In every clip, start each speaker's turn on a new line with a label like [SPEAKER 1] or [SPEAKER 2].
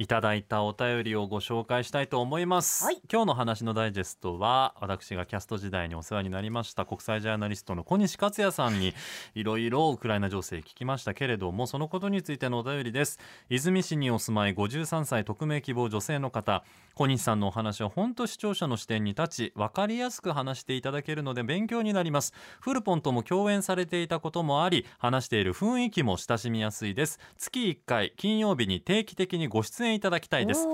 [SPEAKER 1] いただいたお便りをご紹介したいと思います、
[SPEAKER 2] はい。
[SPEAKER 1] 今日の話のダイジェストは私がキャスト時代にお世話になりました国際ジャーナリストの小西克也さんに いろいろウクライナ情勢聞きましたけれどもそのことについてのお便りです。泉市にお住まい53歳匿名希望女性の方。小西さんのお話は本当視聴者の視点に立ち分かりやすく話していただけるので勉強になります。フルポンとも共演されていたこともあり話している雰囲気も親しみやすいです。月1回金曜日に定期的にご出演いただきたいです。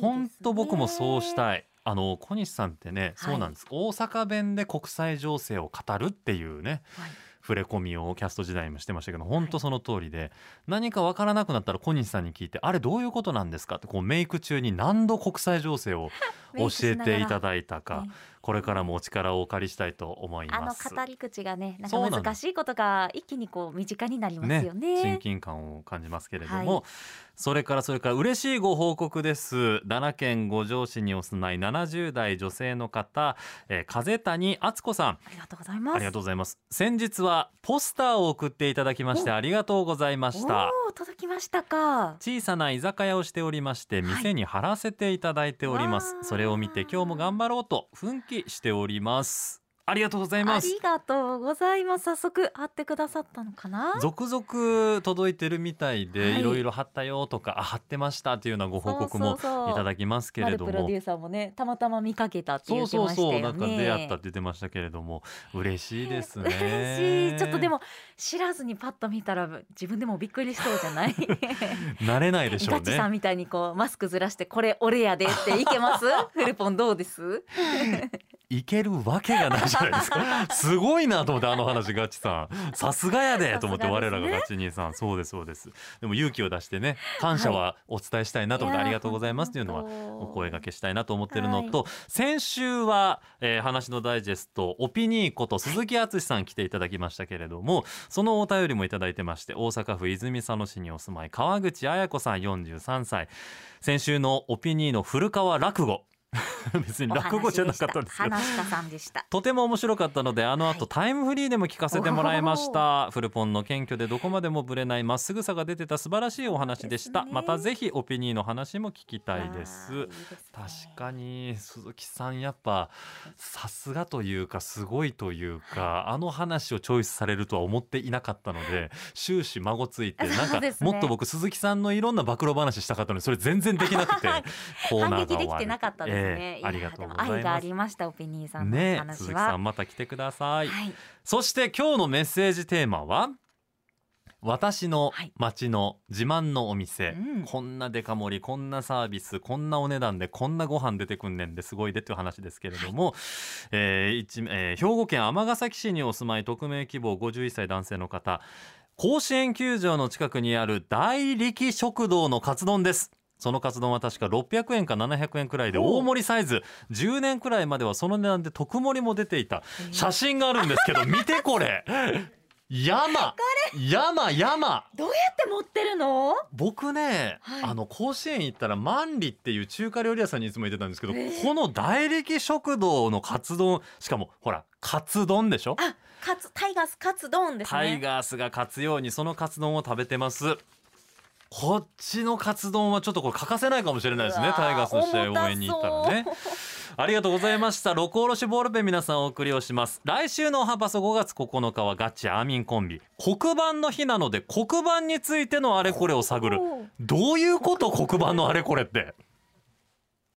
[SPEAKER 1] 本当僕もそうしたい。あの小西さんってね、
[SPEAKER 2] はい。
[SPEAKER 1] そうなんです。大阪弁で国際情勢を語るっていうね
[SPEAKER 2] はい。
[SPEAKER 1] 触れ込みをキャスト時代にもしてましたけど本当その通りで、何かわからなくなったら小西さんに聞いてあれどういうことなんですか？ってこうメイク中に何度国際情勢を 教えていただいたか
[SPEAKER 2] ね。
[SPEAKER 1] これからもお力をお借りしたいと思い
[SPEAKER 2] あの
[SPEAKER 1] ます。
[SPEAKER 2] 語り口がねなんか難しいことが一気にこう身近になりますよね
[SPEAKER 1] 親近感を感じますけれども、
[SPEAKER 2] はい
[SPEAKER 1] それからそれから嬉しいご報告です。奈良県五條市にお住まい70代女性の方、えー風谷敦子さん。
[SPEAKER 2] ありがとうございます。
[SPEAKER 1] ありがとうございます。先日はポスターを送っていただきまして
[SPEAKER 2] お。
[SPEAKER 1] ありがとうございました。
[SPEAKER 2] 届きましたか。
[SPEAKER 1] 小さな居酒屋をしておりまして店に貼らせていただいております、
[SPEAKER 2] わー。
[SPEAKER 1] それを見て今日も頑張ろうと奮起しておりますありがとうございます。
[SPEAKER 2] ありがとうございます。早速貼ってくださったのかな？
[SPEAKER 1] 続々届いてるみたいで、
[SPEAKER 2] はい。
[SPEAKER 1] い、ろいろ貼ったよとかあ貼ってましたっていうようなご報告も
[SPEAKER 2] そうそうそう。
[SPEAKER 1] いただきますけれども。
[SPEAKER 2] プロデューサーもねたまたま見かけたって
[SPEAKER 1] そう
[SPEAKER 2] 言って
[SPEAKER 1] そうそう
[SPEAKER 2] ましたよね
[SPEAKER 1] なんか出会ったって言ってましたけれども。嬉しいですね。
[SPEAKER 2] 嬉しい。ちょっとでも知らずにパッと見たら自分でもびっくりしそうじゃない？
[SPEAKER 1] 慣れないでしょう
[SPEAKER 2] ガチさ
[SPEAKER 1] ね
[SPEAKER 2] んみたいにこうマスクずらしてこれ俺やでっていけます？フルポンどうです？
[SPEAKER 1] いけるわけがないじゃないですか。すごいなと思ってあの話ガチさん。さすがやでと思って我らがガチ兄さん。そうですそうです。でも勇気を出してね感謝はお伝えしたいなと思って、
[SPEAKER 2] いや
[SPEAKER 1] ありがとうございますっていうのはお声掛けしたいなと思ってるのと、先週は、えー話のダイジェストオピニーこと鈴木敦さん来ていただきましたけれどもそのお便りもいただいてまして大阪府泉佐野市にお住まい川口彩子さん43歳。先週のオピニーの古川落語 別に落語じゃなかったんですけど。
[SPEAKER 2] さんでした。
[SPEAKER 1] とても面白かったのであの後、
[SPEAKER 2] はい。
[SPEAKER 1] タイムフリーでも聞かせてもらいました。フルポンの謙虚でどこまでもぶれないまっすぐさが出てた素晴らしいお話でした。
[SPEAKER 2] ね。
[SPEAKER 1] またぜひオピニーの話も聞きたいです。
[SPEAKER 2] いいですね。
[SPEAKER 1] 確かに鈴木さんやっぱさすがというかすごいというかあの話をチョイスされるとは思っていなかったので終始孫ついて なんかもっと僕鈴木さんのいろんな暴露話したかったのにそれ全然できなくて コーナーが終わる
[SPEAKER 2] できてなかったですね、
[SPEAKER 1] ええありがとうござい
[SPEAKER 2] やでも愛があ
[SPEAKER 1] ます
[SPEAKER 2] りましたオピニーさんの
[SPEAKER 1] ね鈴木さ
[SPEAKER 2] は、
[SPEAKER 1] んまた来てください。
[SPEAKER 2] はい。
[SPEAKER 1] そして今日のメッセージテーマは私の
[SPEAKER 2] はい。
[SPEAKER 1] 町の自慢のお店、
[SPEAKER 2] うん。
[SPEAKER 1] こんなデカ盛りこんなサービスこんなお値段でこんなご飯出てくんねんですごいでっていう話ですけれども、えー一えー兵庫県尼崎市にお住まい匿名希望51歳男性の方。甲子園球場の近くにある大力食堂のカツ丼ですそのカツ丼は確か600円か700円くらいで大盛りサイズ。10年くらいまではその値段で特盛りも出ていた。写真があるんですけど 見てこれ。山。山山。
[SPEAKER 2] どうやって持ってるの？
[SPEAKER 1] 僕ね、
[SPEAKER 2] はい。
[SPEAKER 1] あの甲子園行ったら万里っていう中華料理屋さんにいつも行ってたんですけど、
[SPEAKER 2] えー。
[SPEAKER 1] この大力食堂のカツ丼しかもほらカツ丼でしょ？
[SPEAKER 2] あカツタイガースカツ丼ですね。
[SPEAKER 1] タイガースが勝つようにそのカツ丼を食べてますこっちのカツ丼はちょっとこれ欠かせないかもしれないですねタイガースの試合応援に行ったらね。
[SPEAKER 2] 重
[SPEAKER 1] ありがとうございました。六おろしボールペン皆さんお送りをします。来週のおはパソ5月9日はガチアーミンコンビ。黒板の日なので黒板についてのあれこれを探る。どういうこと黒板のあれこれって